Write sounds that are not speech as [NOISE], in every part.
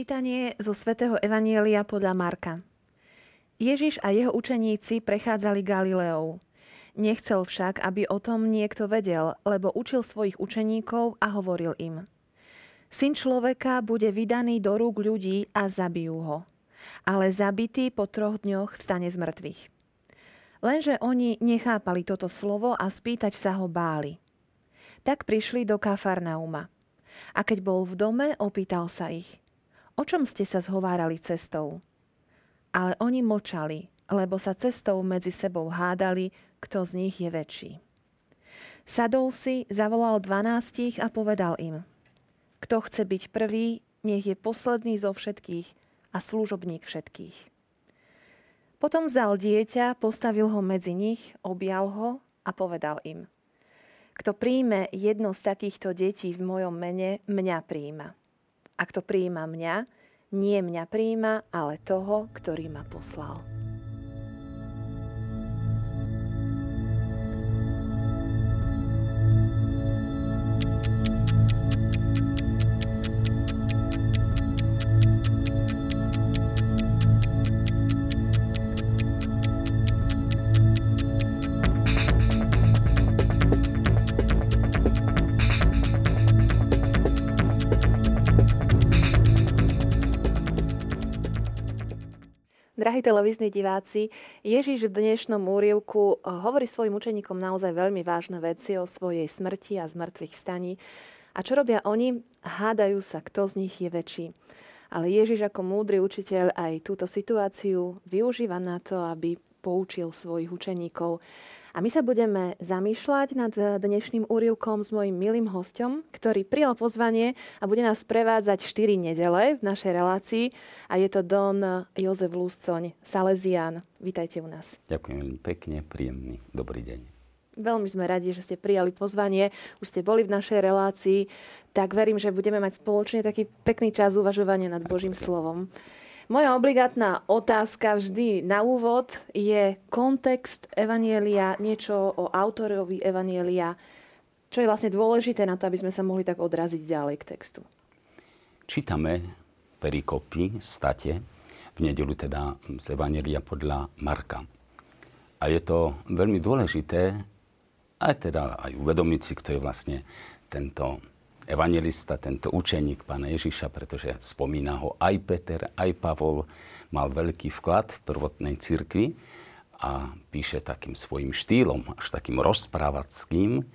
Čítanie zo svätého Evanielia podľa Marka. Ježiš a jeho učeníci prechádzali Galileou. Nechcel však, aby o tom niekto vedel, lebo učil svojich učeníkov a hovoril im. Syn človeka bude vydaný do rúk ľudí a zabijú ho. Ale zabitý po troch dňoch vstane z mŕtvych. Lenže oni nechápali toto slovo a spýtať sa ho báli. Tak prišli do Kafarnauma. A keď bol v dome, opýtal sa ich – O čom ste sa zhovárali cestou? Ale oni močali, lebo sa cestou medzi sebou hádali, kto z nich je väčší. Sadol si, zavolal dvanástich a povedal im, kto chce byť prvý, nech je posledný zo všetkých a služobník všetkých. Potom vzal dieťa, postavil ho medzi nich, objal ho a povedal im, kto príjme jedno z takýchto detí v mojom mene, mňa príjma. A kto prijíma mňa, nie mňa prijíma, ale toho, ktorý ma poslal. Drahí televízni diváci, Ježiš v dnešnom úrievku eh, hovorí svojim učeníkom naozaj veľmi vážne veci o svojej smrti a zmrtvých vstaní. A čo robia oni? Hádajú sa, kto z nich je väčší. Ale Ježiš ako múdry učiteľ aj túto situáciu využíva na to, aby poučil svojich učeníkov. A my sa budeme zamýšľať nad dnešným úrivkom s mojim milým hostom, ktorý prijal pozvanie a bude nás prevádzať 4 nedele v našej relácii. A je to Don Jozef Luscoň, Salesián. Vítajte u nás. Ďakujem veľmi pekne, príjemný, dobrý deň. Veľmi sme radi, že ste prijali pozvanie, už ste boli v našej relácii, tak verím, že budeme mať spoločne taký pekný čas uvažovania nad Božím slovom. Moja obligátna otázka vždy na úvod je kontext Evanielia, niečo o autorovi Evanielia, čo je vlastne dôležité na to, aby sme sa mohli tak odraziť ďalej k textu. Čítame perikopy, state, v nedelu teda z Evanielia podľa Marka. A je to veľmi dôležité aj teda aj uvedomiť si, kto je vlastne tento evangelista, tento učeník pána Ježiša, pretože spomína ho aj Peter, aj Pavol, mal veľký vklad v prvotnej cirkvi a píše takým svojim štýlom, až takým rozprávackým,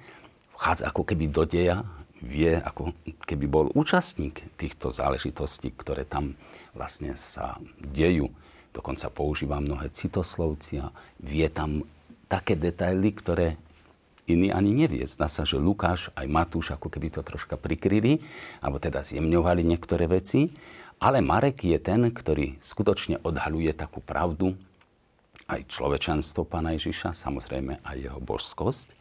vchádza ako keby do deja, vie, ako keby bol účastník týchto záležitostí, ktoré tam vlastne sa dejú. Dokonca používa mnohé citoslovci a vie tam také detaily, ktoré iný ani nevie. Zdá sa, že Lukáš aj Matúš ako keby to troška prikryli, alebo teda zjemňovali niektoré veci. Ale Marek je ten, ktorý skutočne odhaluje takú pravdu, aj človečanstvo pána Ježiša, samozrejme aj jeho božskosť.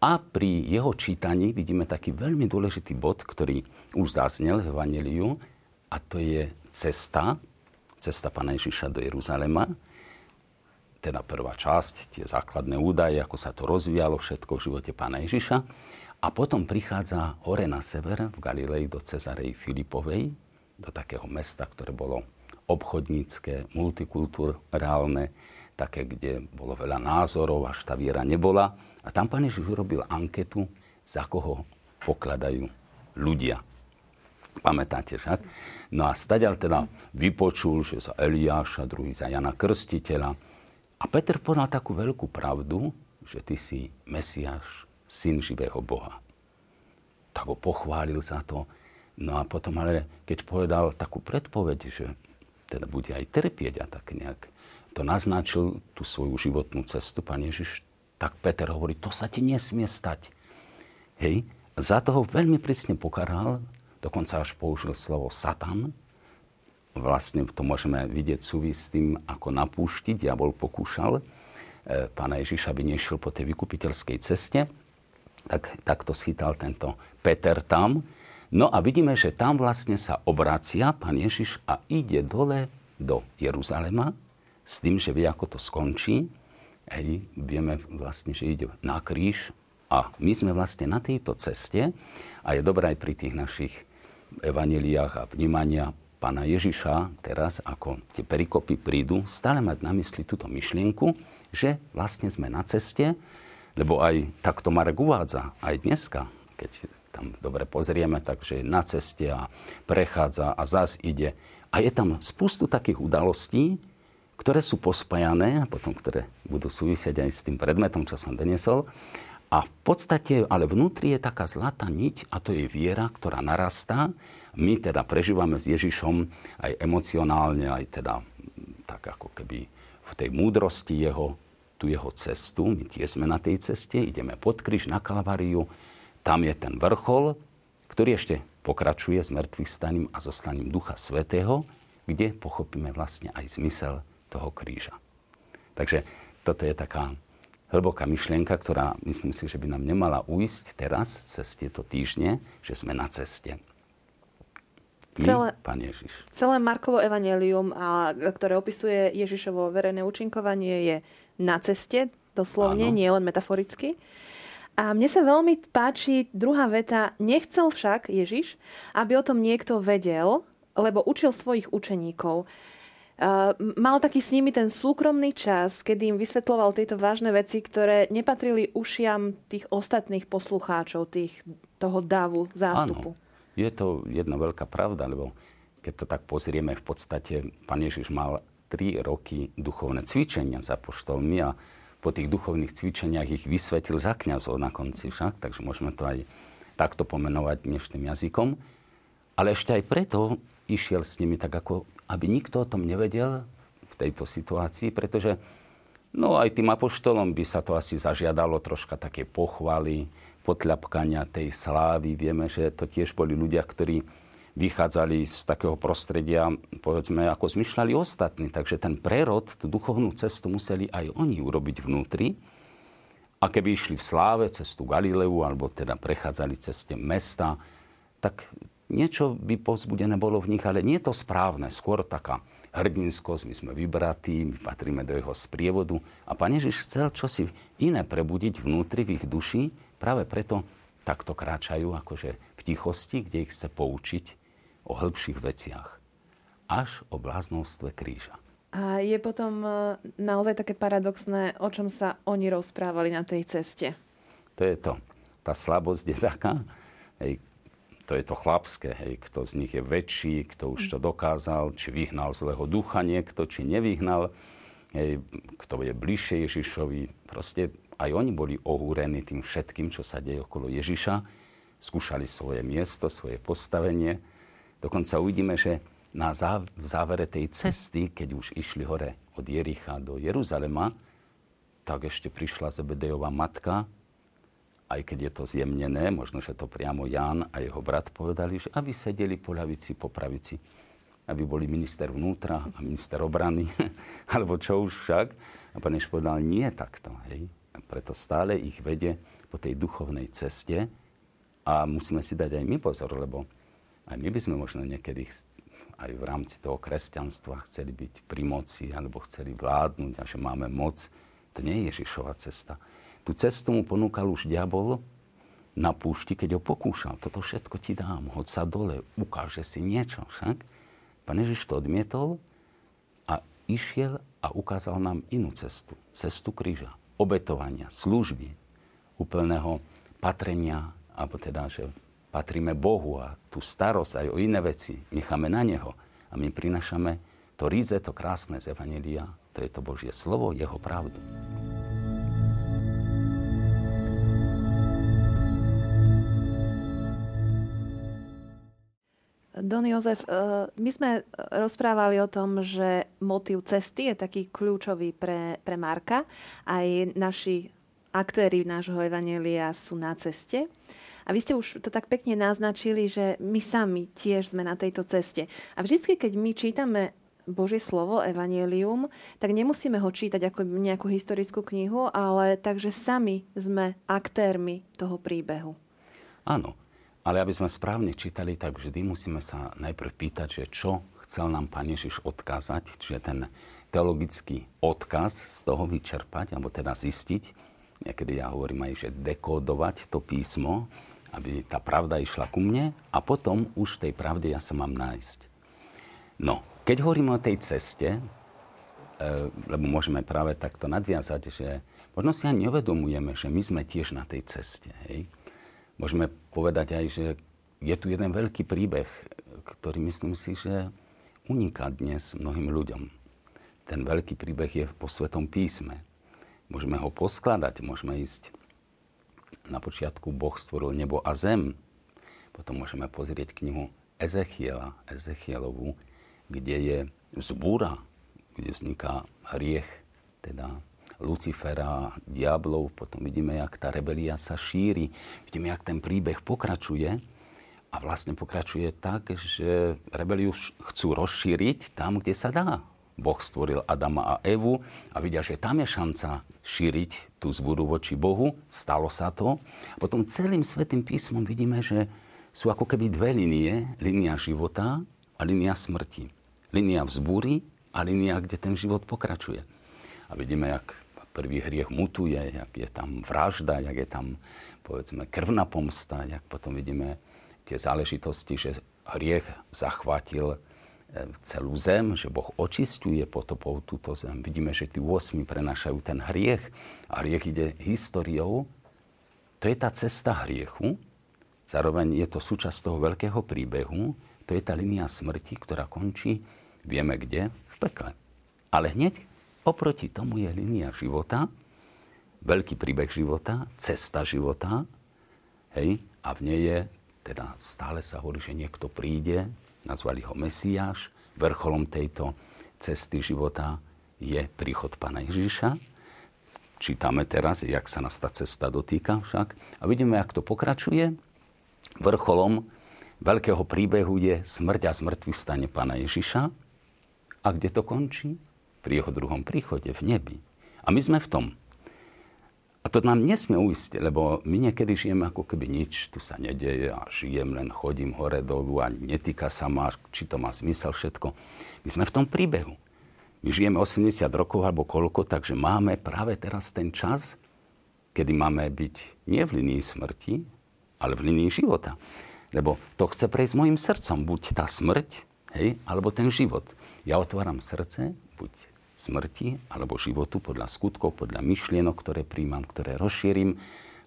A pri jeho čítaní vidíme taký veľmi dôležitý bod, ktorý už zaznel v Evangeliu, a to je cesta, cesta pána Ježiša do Jeruzalema, teda prvá časť, tie základné údaje, ako sa to rozvíjalo všetko v živote pána Ježiša. A potom prichádza hore na sever, v Galilei, do Cezarej Filipovej, do takého mesta, ktoré bolo obchodnícke, multikulturálne, také, kde bolo veľa názorov, až tá viera nebola. A tam pán Ježiš urobil anketu, za koho pokladajú ľudia. Pamätáte však? No a stadiaľ teda vypočul, že za Eliáša, druhý za Jana Krstiteľa, a Peter povedal takú veľkú pravdu, že ty si Mesiáš, syn živého Boha. Tak ho pochválil za to. No a potom ale, keď povedal takú predpoveď, že teda bude aj trpieť a tak nejak to naznačil, tú svoju životnú cestu, pán Ježiš, tak Peter hovorí, to sa ti nesmie stať. Hej, za toho veľmi prísne pokaral, dokonca až použil slovo Satan, vlastne to môžeme vidieť súvis s tým, ako na púšti diabol pokúšal e, pána Ježiša, aby nešiel po tej vykupiteľskej ceste. Tak, tak to schytal tento Peter tam. No a vidíme, že tam vlastne sa obracia pán Ježiš a ide dole do Jeruzalema s tým, že vie, ako to skončí. Hej, vieme vlastne, že ide na kríž a my sme vlastne na tejto ceste a je dobré aj pri tých našich evaneliách a vnímania pána Ježiša teraz, ako tie perikopy prídu, stále mať na mysli túto myšlienku, že vlastne sme na ceste, lebo aj takto Marek uvádza, aj dneska, keď tam dobre pozrieme, takže je na ceste a prechádza a zás ide. A je tam spustu takých udalostí, ktoré sú pospájané, a potom ktoré budú súvisieť aj s tým predmetom, čo som doniesol. A v podstate, ale vnútri je taká zlatá niť a to je viera, ktorá narastá. My teda prežívame s Ježišom aj emocionálne, aj teda tak ako keby v tej múdrosti jeho, tú jeho cestu. My tiež sme na tej ceste, ideme pod kríž na Kalváriu. Tam je ten vrchol, ktorý ešte pokračuje s mŕtvych staním a zoslaním Ducha Svetého, kde pochopíme vlastne aj zmysel toho kríža. Takže toto je taká hlboká myšlienka, ktorá myslím si, že by nám nemala uísť teraz cez tieto týždne, že sme na ceste. My, celé, Pán Ježiš. Celé Markovo evanelium, a, ktoré opisuje Ježišovo verejné účinkovanie, je na ceste, doslovne, Áno. nie len metaforicky. A mne sa veľmi páči druhá veta, nechcel však Ježiš, aby o tom niekto vedel, lebo učil svojich učeníkov. Uh, mal taký s nimi ten súkromný čas, kedy im vysvetloval tieto vážne veci, ktoré nepatrili ušiam tých ostatných poslucháčov, tých, toho davu, zástupu. Áno, je to jedna veľká pravda, lebo keď to tak pozrieme, v podstate pán Ježiš mal 3 roky duchovné cvičenia za poštolmi a po tých duchovných cvičeniach ich vysvetil za kňazov na konci však, takže môžeme to aj takto pomenovať dnešným jazykom. Ale ešte aj preto išiel s nimi tak ako aby nikto o tom nevedel v tejto situácii, pretože no aj tým apoštolom by sa to asi zažiadalo troška také pochvaly, potľapkania tej slávy. Vieme, že to tiež boli ľudia, ktorí vychádzali z takého prostredia, povedzme, ako zmyšľali ostatní. Takže ten prerod, tú duchovnú cestu museli aj oni urobiť vnútri. A keby išli v sláve cez tú Galileu, alebo teda prechádzali cez mesta, tak niečo by povzbudené bolo v nich, ale nie je to správne. Skôr taká hrdinskosť, my sme vybratí, my patríme do jeho sprievodu. A Pán Ježiš chcel čosi iné prebudiť vnútri v ich duši, práve preto takto kráčajú akože v tichosti, kde ich chce poučiť o hĺbších veciach. Až o bláznostve kríža. A je potom e, naozaj také paradoxné, o čom sa oni rozprávali na tej ceste. To je to. Tá slabosť je taká, hej, to je to chlapské, hej, kto z nich je väčší, kto už to dokázal, či vyhnal zlého ducha niekto, či nevyhnal, hej, kto je bližšie Ježišovi. Proste aj oni boli ohúrení tým všetkým, čo sa deje okolo Ježiša. Skúšali svoje miesto, svoje postavenie. Dokonca uvidíme, že na záv- v závere tej cesty, keď už išli hore od Jericha do Jeruzalema, tak ešte prišla Zebedejová matka aj keď je to zjemnené, možno, že to priamo Ján a jeho brat povedali, že aby sedeli po ľavici, po pravici. Aby boli minister vnútra a minister obrany, [LAUGHS] alebo čo už však. A pán Jež povedal, nie takto. Hej. Preto stále ich vedie po tej duchovnej ceste a musíme si dať aj my pozor, lebo aj my by sme možno niekedy aj v rámci toho kresťanstva chceli byť pri moci alebo chceli vládnuť a že máme moc. To nie je Ježišova cesta. Tú cestu mu ponúkal už diabol na púšti, keď ho pokúšal. Toto všetko ti dám, hoď sa dole, ukáže si niečo však. Pán Ježiš to odmietol a išiel a ukázal nám inú cestu. Cestu kríža, obetovania, služby, úplného patrenia, alebo teda, že patríme Bohu a tú starosť aj o iné veci necháme na Neho. A my prinašame to ríze, to krásne z Evangelia, to je to Božie slovo, Jeho pravdu. Don Jozef, eh, my sme rozprávali o tom, že motív cesty je taký kľúčový pre, pre Marka. Aj naši aktéry nášho Evanelia sú na ceste. A vy ste už to tak pekne naznačili, že my sami tiež sme na tejto ceste. A vždy, keď my čítame Božie slovo, Evangelium, tak nemusíme ho čítať ako nejakú historickú knihu, ale takže sami sme aktérmi toho príbehu. Áno, ale aby sme správne čítali, tak vždy musíme sa najprv pýtať, že čo chcel nám Pán Ježiš odkázať, čiže ten teologický odkaz z toho vyčerpať, alebo teda zistiť. Niekedy ja hovorím aj, že dekódovať to písmo, aby tá pravda išla ku mne a potom už v tej pravde ja sa mám nájsť. No, keď hovoríme o tej ceste, e, lebo môžeme práve takto nadviazať, že možno si ani neuvedomujeme, že my sme tiež na tej ceste. Hej? Môžeme povedať aj, že je tu jeden veľký príbeh, ktorý myslím si, že uniká dnes mnohým ľuďom. Ten veľký príbeh je po Svetom písme. Môžeme ho poskladať, môžeme ísť. Na počiatku Boh stvoril nebo a zem. Potom môžeme pozrieť knihu Ezechiela, Ezechielovu, kde je zbúra, kde vzniká hriech, teda Lucifera, diablov, potom vidíme, jak tá rebelia sa šíri, vidíme, jak ten príbeh pokračuje a vlastne pokračuje tak, že rebeliu chcú rozšíriť tam, kde sa dá. Boh stvoril Adama a Evu a vidia, že tam je šanca šíriť tú zbudu voči Bohu. Stalo sa to. Potom celým svetým písmom vidíme, že sú ako keby dve linie. Línia života a línia smrti. Línia vzbúry a línia, kde ten život pokračuje. A vidíme, jak prvý hriech mutuje, jak je tam vražda, jak je tam povedzme krvná pomsta, jak potom vidíme tie záležitosti, že hriech zachvátil e, celú zem, že Boh očistuje potopou túto zem. Vidíme, že tí 8 prenašajú ten hriech a hriech ide históriou. To je tá cesta hriechu. Zároveň je to súčasť toho veľkého príbehu. To je tá linia smrti, ktorá končí, vieme kde, v pekle. Ale hneď oproti tomu je linia života, veľký príbeh života, cesta života, hej, a v nej je teda stále sa hovorí, že niekto príde, nazvali ho Mesiáš, vrcholom tejto cesty života je príchod Pána Ježiša. Čítame teraz, jak sa nás tá cesta dotýka však. A vidíme, jak to pokračuje. Vrcholom veľkého príbehu je smrť a zmrtvý stane Pána Ježiša. A kde to končí? Pri jeho druhom príchode v nebi. A my sme v tom. A to nám nesmie uísť, lebo my niekedy žijeme ako keby nič tu sa nedeje a žijem, len chodím hore dolu a netýka sa ma, či to má zmysel všetko. My sme v tom príbehu. My žijeme 80 rokov alebo koľko, takže máme práve teraz ten čas, kedy máme byť nie v linii smrti, ale v linii života. Lebo to chce prejsť mojim srdcom, buď tá smrť, hej, alebo ten život. Ja otváram srdce, buď smrti alebo životu podľa skutkov, podľa myšlienok, ktoré príjmam, ktoré rozšírim.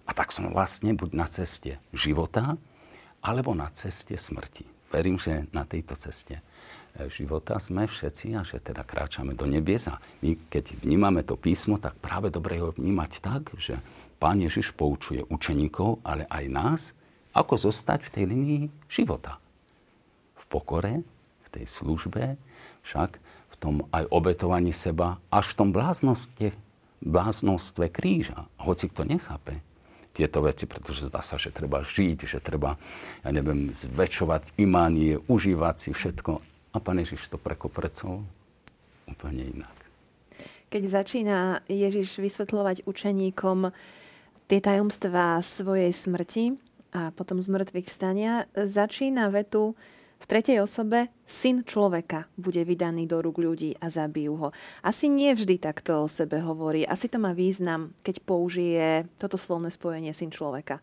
A tak som vlastne buď na ceste života, alebo na ceste smrti. Verím, že na tejto ceste e, života sme všetci a že teda kráčame do nebiesa. My, keď vnímame to písmo, tak práve dobre ho vnímať tak, že Pán Ježiš poučuje učeníkov, ale aj nás, ako zostať v tej linii života. V pokore, v tej službe, však tom aj obetovanie seba, až v tom bláznosti, bláznostve kríža. Hoci kto nechápe tieto veci, pretože zdá sa, že treba žiť, že treba, ja neviem, zväčšovať imánie, užívať si všetko. A pán Ježiš to prekoprecol úplne inak. Keď začína Ježiš vysvetľovať učeníkom tie tajomstvá svojej smrti a potom z mŕtvych vstania, začína vetu v tretej osobe syn človeka bude vydaný do rúk ľudí a zabijú ho. Asi nie vždy takto o sebe hovorí. Asi to má význam, keď použije toto slovné spojenie syn človeka.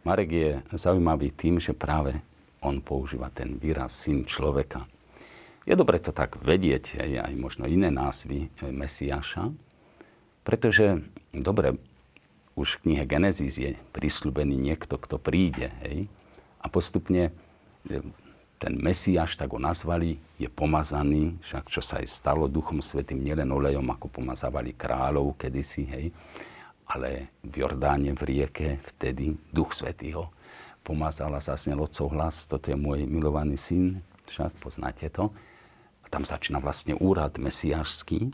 Marek je zaujímavý tým, že práve on používa ten výraz syn človeka. Je dobre to tak vedieť, aj, aj možno iné názvy e, Mesiáša, pretože, dobre, už v knihe Genesis je prislúbený niekto, kto príde, hej, a postupne e, ten Mesiáš, tak ho nazvali, je pomazaný, však čo sa aj stalo Duchom Svetým, nielen olejom, ako pomazávali kráľov kedysi, hej, ale v Jordáne, v rieke, vtedy Duch Svetý ho pomazal a zasnel otcov hlas, toto je môj milovaný syn, však poznáte to. A tam začína vlastne úrad mesiášský,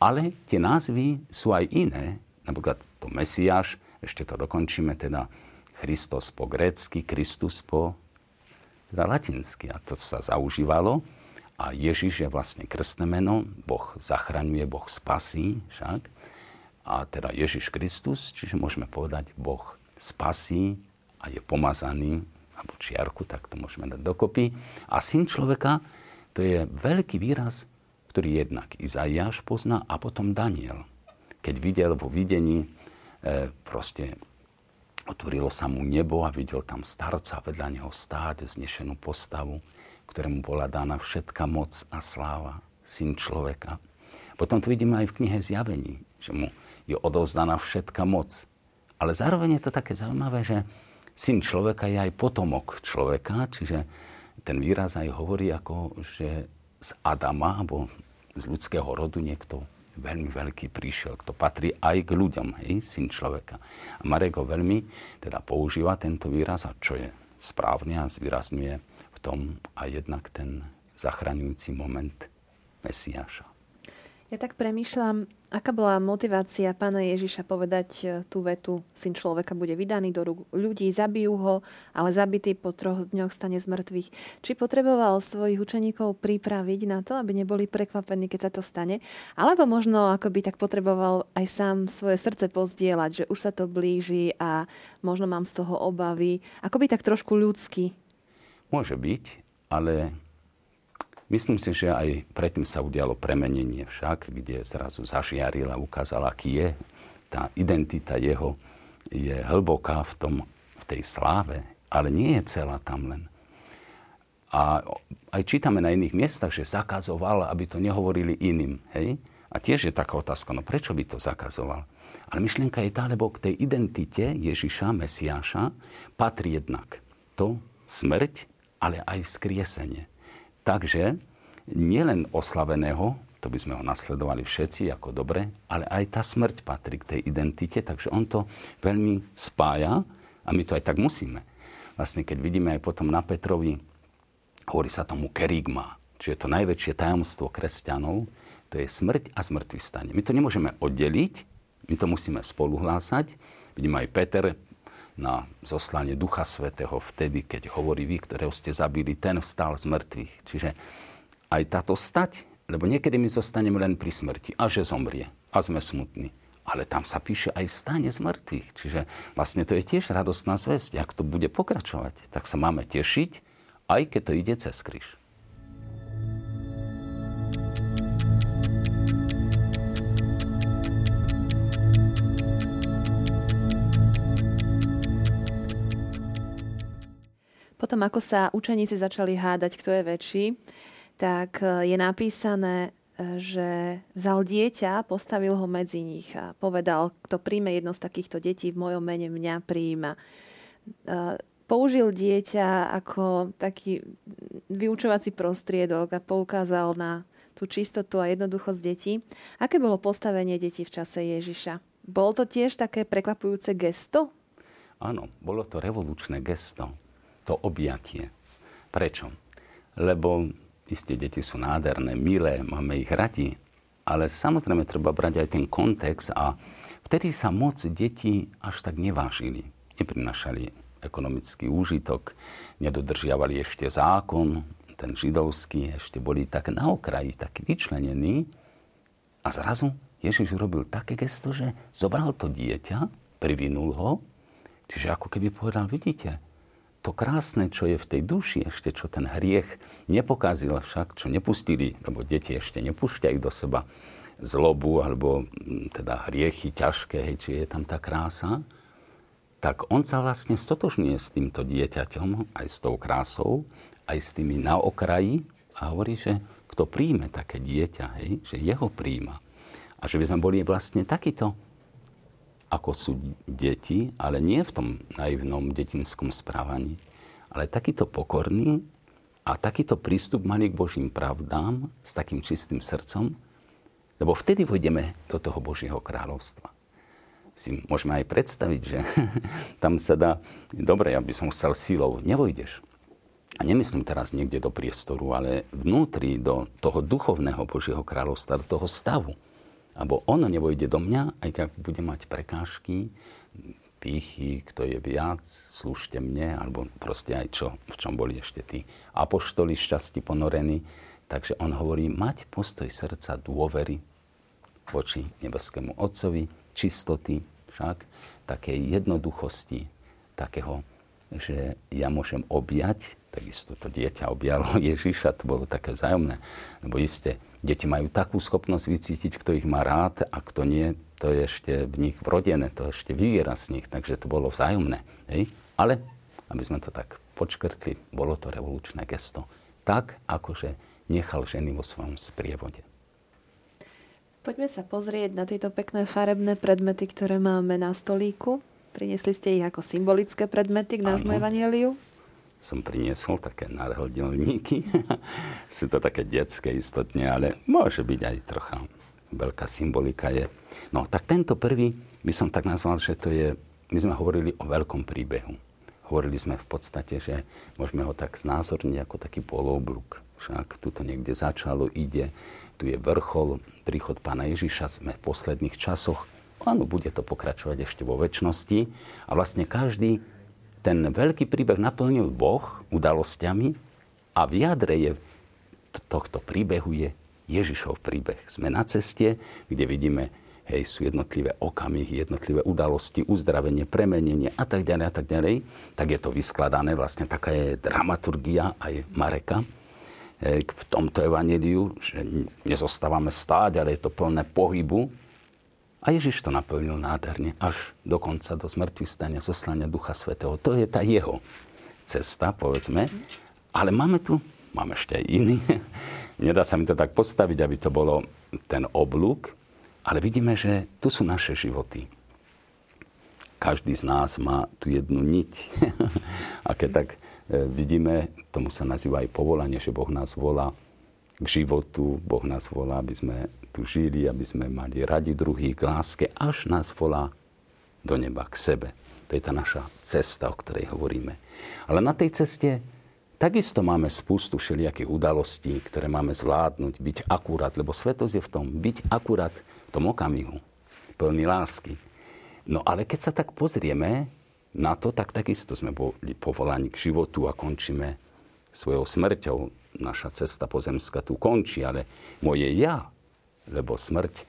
ale tie názvy sú aj iné. Napríklad to Mesiáš, ešte to dokončíme, teda Christos po grécky, Kristus po teda latinsky. A to sa zaužívalo. A Ježiš je vlastne krstné meno, Boh zachraňuje, Boh spasí však. A teda Ježiš Kristus, čiže môžeme povedať, Boh spasí a je pomazaný, alebo čiarku, tak to môžeme dať dokopy. A syn človeka, to je veľký výraz, ktorý jednak Izaiáš pozná a potom Daniel. Keď videl vo videní e, proste Otvorilo sa mu nebo a videl tam starca vedľa neho stáť, znešenú postavu, ktorému bola dána všetka moc a sláva, syn človeka. Potom to vidíme aj v knihe Zjavení, že mu je odovzdaná všetka moc. Ale zároveň je to také zaujímavé, že syn človeka je aj potomok človeka, čiže ten výraz aj hovorí ako, že z Adama, alebo z ľudského rodu niekto veľmi veľký prišiel, kto patrí aj k ľuďom, hej, syn človeka. A Marek ho veľmi teda používa tento výraz, a čo je správne a zvýrazňuje v tom aj jednak ten zachraňujúci moment Mesiáša. Ja tak premýšľam, aká bola motivácia pána Ježiša povedať e, tú vetu, syn človeka bude vydaný do rúk ľudí, zabijú ho, ale zabitý po troch dňoch stane z mŕtvych. Či potreboval svojich učeníkov pripraviť na to, aby neboli prekvapení, keď sa to stane, alebo možno ako by tak potreboval aj sám svoje srdce pozdieľať, že už sa to blíži a možno mám z toho obavy. Ako by tak trošku ľudský. Môže byť, ale Myslím si, že aj predtým sa udialo premenenie však, kde zrazu a ukázal, aký je. Tá identita jeho je hlboká v, tom, v tej sláve, ale nie je celá tam len. A aj čítame na iných miestach, že zakazoval, aby to nehovorili iným. Hej? A tiež je taká otázka, no prečo by to zakazoval? Ale myšlienka je tá, lebo k tej identite Ježiša, Mesiáša, patrí jednak to smrť, ale aj vzkriesenie. Takže nielen oslaveného, to by sme ho nasledovali všetci ako dobre, ale aj tá smrť patrí k tej identite, takže on to veľmi spája a my to aj tak musíme. Vlastne keď vidíme aj potom na Petrovi, hovorí sa tomu kerigma, čiže to najväčšie tajomstvo kresťanov, to je smrť a zmrtvý stane. My to nemôžeme oddeliť, my to musíme spoluhlásať. Vidíme aj Peter na zoslanie Ducha Svetého vtedy, keď hovorí vy, ktorého ste zabili, ten vstal z mŕtvych. Čiže aj táto stať, lebo niekedy my zostaneme len pri smrti a že zomrie a sme smutní. Ale tam sa píše aj vstane z mŕtvych. Čiže vlastne to je tiež radostná zväzť. Ak to bude pokračovať, tak sa máme tešiť, aj keď to ide cez kríž. Potom, ako sa učeníci začali hádať, kto je väčší, tak e, je napísané, e, že vzal dieťa, postavil ho medzi nich a povedal, kto príjme jedno z takýchto detí v mojom mene, mňa príjma. E, použil dieťa ako taký vyučovací prostriedok a poukázal na tú čistotu a jednoduchosť detí. Aké bolo postavenie detí v čase Ježiša? Bolo to tiež také prekvapujúce gesto? Áno, bolo to revolučné gesto to objatie. Prečo? Lebo isté deti sú nádherné, milé, máme ich radi, ale samozrejme treba brať aj ten kontext a vtedy sa moc detí až tak nevážili. Neprinašali ekonomický úžitok, nedodržiavali ešte zákon, ten židovský, ešte boli tak na okraji, tak vyčlenení. A zrazu Ježiš urobil také gesto, že zobral to dieťa, privinul ho, čiže ako keby povedal, vidíte, to krásne, čo je v tej duši, ešte čo ten hriech nepokazil však, čo nepustili, lebo deti ešte nepúšťajú do seba zlobu alebo mm, teda hriechy ťažké, hej, či je tam tá krása, tak on sa vlastne stotožňuje s týmto dieťaťom, aj s tou krásou, aj s tými na okraji a hovorí, že kto príjme také dieťa, hej, že jeho príjma. A že by sme boli vlastne takýto ako sú deti, ale nie v tom naivnom detinskom správaní, ale takýto pokorný a takýto prístup mali k Božím pravdám s takým čistým srdcom, lebo vtedy vojdeme do toho Božieho kráľovstva. Si môžeme aj predstaviť, že [LAUGHS] tam sa dá, dobre, ja by som chcel silou, nevojdeš. A nemyslím teraz niekde do priestoru, ale vnútri, do toho duchovného Božieho kráľovstva, do toho stavu alebo on nevojde do mňa, aj keď bude mať prekážky, pýchy, kto je viac, slúžte mne, alebo proste aj čo, v čom boli ešte tí apoštoli šťastí ponorení. Takže on hovorí, mať postoj srdca dôvery voči nebeskému Otcovi, čistoty však, takej jednoduchosti, takého, že ja môžem objať, takisto to dieťa objalo [LAUGHS] Ježiša, to bolo také vzájomné, lebo iste Deti majú takú schopnosť vycítiť, kto ich má rád a kto nie, to je ešte v nich vrodené, to ešte vyviera z nich, takže to bolo vzájomné. Hej? Ale, aby sme to tak počkrtli, bolo to revolučné gesto. tak, akože nechal ženy vo svojom sprievode. Poďme sa pozrieť na tieto pekné farebné predmety, ktoré máme na stolíku. Priniesli ste ich ako symbolické predmety k nášmu evaníliu? Som priniesol také náhrdelníky. [LAUGHS] Sú to také detské istotne, ale môže byť aj trocha veľká symbolika je. No tak tento prvý by som tak nazval, že to je, my sme hovorili o veľkom príbehu. Hovorili sme v podstate, že môžeme ho tak znázorniť ako taký polobluk. Však tu to niekde začalo, ide, tu je vrchol, príchod pána Ježiša, sme v posledných časoch. Áno, bude to pokračovať ešte vo väčšnosti. A vlastne každý ten veľký príbeh naplnil Boh udalosťami a v jadre je, tohto príbehu je Ježišov príbeh. Sme na ceste, kde vidíme, hej, sú jednotlivé okamihy, jednotlivé udalosti, uzdravenie, premenenie a tak ďalej a tak ďalej. Tak je to vyskladané, vlastne taká je dramaturgia aj Mareka v tomto evaneliu, že nezostávame stáť, ale je to plné pohybu. A Ježiš to naplnil nádherne, až dokonca do smrti stania, zoslania Ducha Svetého. To je tá jeho cesta, povedzme. Ale máme tu, máme ešte aj iný. [LAUGHS] Nedá sa mi to tak postaviť, aby to bolo ten oblúk, ale vidíme, že tu sú naše životy. Každý z nás má tu jednu niť. [LAUGHS] A keď tak E, vidíme, tomu sa nazýva aj povolanie, že Boh nás volá k životu, Boh nás volá, aby sme tu žili, aby sme mali radi druhých k láske, až nás volá do neba, k sebe. To je tá naša cesta, o ktorej hovoríme. Ale na tej ceste takisto máme spustu všelijakých udalostí, ktoré máme zvládnuť, byť akurát, lebo svetosť je v tom, byť akurát v tom okamihu, plný lásky. No ale keď sa tak pozrieme, na to, tak takisto sme boli povolaní k životu a končíme svojou smrťou. Naša cesta pozemská tu končí, ale moje ja, lebo smrť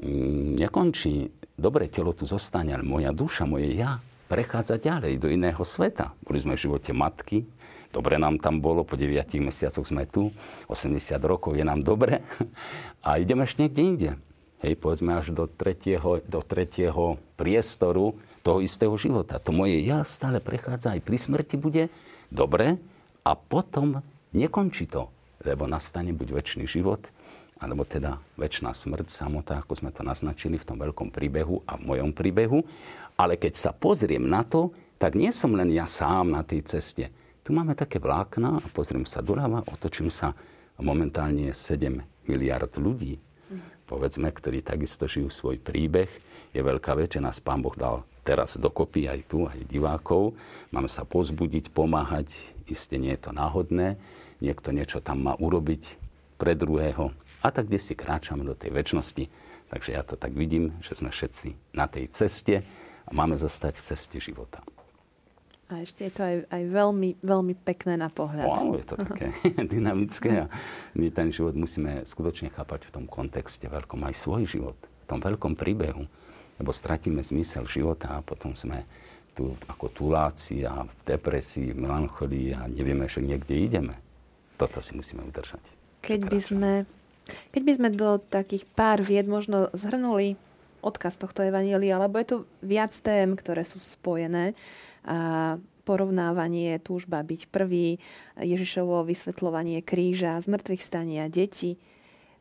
mm, nekončí. Dobre, telo tu zostane, ale moja duša, moje ja prechádza ďalej do iného sveta. Boli sme v živote matky, dobre nám tam bolo, po 9 mesiacoch sme tu, 80 rokov je nám dobre [LAUGHS] a ideme ešte niekde inde. Hej, povedzme až do tretieho, do tretieho priestoru, toho istého života. To moje ja stále prechádza aj pri smrti bude dobre a potom nekončí to, lebo nastane buď väčší život, alebo teda väčšiná smrť, samota, ako sme to naznačili v tom veľkom príbehu a v mojom príbehu. Ale keď sa pozriem na to, tak nie som len ja sám na tej ceste. Tu máme také vlákna a pozriem sa doľava, otočím sa momentálne 7 miliard ľudí, povedzme, ktorí takisto žijú svoj príbeh. Je veľká vec, že nás Pán Boh dal teraz dokopy aj tu, aj divákov. Máme sa pozbudiť, pomáhať. Isté nie je to náhodné. Niekto niečo tam má urobiť pre druhého. A tak kde si kráčame do tej väčšnosti. Takže ja to tak vidím, že sme všetci na tej ceste a máme zostať v ceste života. A ešte je to aj, aj veľmi, veľmi pekné na pohľad. Áno, je to také [LAUGHS] dynamické a my ten život musíme skutočne chápať v tom kontexte veľkom aj svoj život, v tom veľkom príbehu lebo stratíme zmysel života a potom sme tu ako tuláci a v depresii, v melancholii a nevieme, že niekde ideme. Toto si musíme udržať. Keď by, sme, keď by sme do takých pár vied možno zhrnuli odkaz tohto evanielia, lebo je tu viac tém, ktoré sú spojené. A porovnávanie, túžba byť prvý, Ježišovo vysvetľovanie kríža, zmrtvých stania, deti.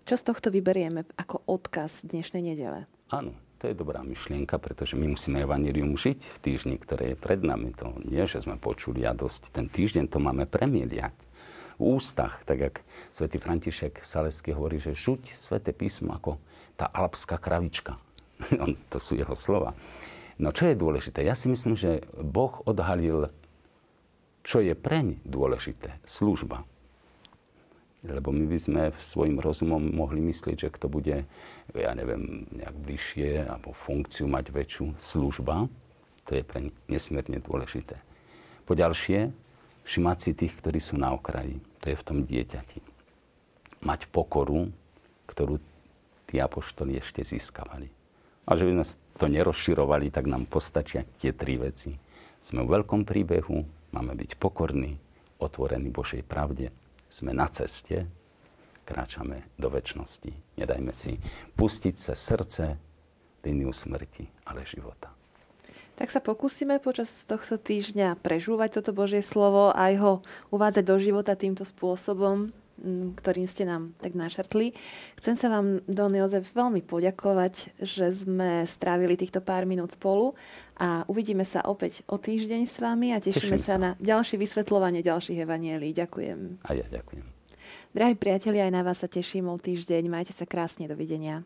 Čo z tohto vyberieme ako odkaz dnešnej nedele? Áno, to je dobrá myšlienka, pretože my musíme evanilium žiť v týždni, ktoré je pred nami. To nie, že sme počuli a dosť. Ten týždeň to máme premieliať ústach, tak jak svätý František Salesky hovorí, že žuť sväté písmo ako tá alpská kravička. [LAUGHS] to sú jeho slova. No čo je dôležité? Ja si myslím, že Boh odhalil, čo je preň dôležité. Služba lebo my by sme svojim rozumom mohli myslieť, že kto bude, ja neviem, nejak bližšie alebo funkciu mať väčšiu služba, to je pre nesmierne dôležité. Po ďalšie, všimať si tých, ktorí sú na okraji. To je v tom dieťati. Mať pokoru, ktorú tí apoštoli ešte získavali. A že by sme to nerozširovali, tak nám postačia tie tri veci. Sme v veľkom príbehu, máme byť pokorní, otvorení Božej pravde sme na ceste, kráčame do väčšnosti. Nedajme si pustiť sa srdce líniu smrti, ale života. Tak sa pokúsime počas tohto týždňa prežúvať toto Božie slovo a aj ho uvádzať do života týmto spôsobom, ktorým ste nám tak našrtli. Chcem sa vám, Don Jozef, veľmi poďakovať, že sme strávili týchto pár minút spolu a uvidíme sa opäť o týždeň s vami a tešíme sa. sa na ďalšie vysvetľovanie ďalších evanielí. Ďakujem. A ja ďakujem. Drahí priatelia, aj na vás sa teším o týždeň. Majte sa krásne. Dovidenia.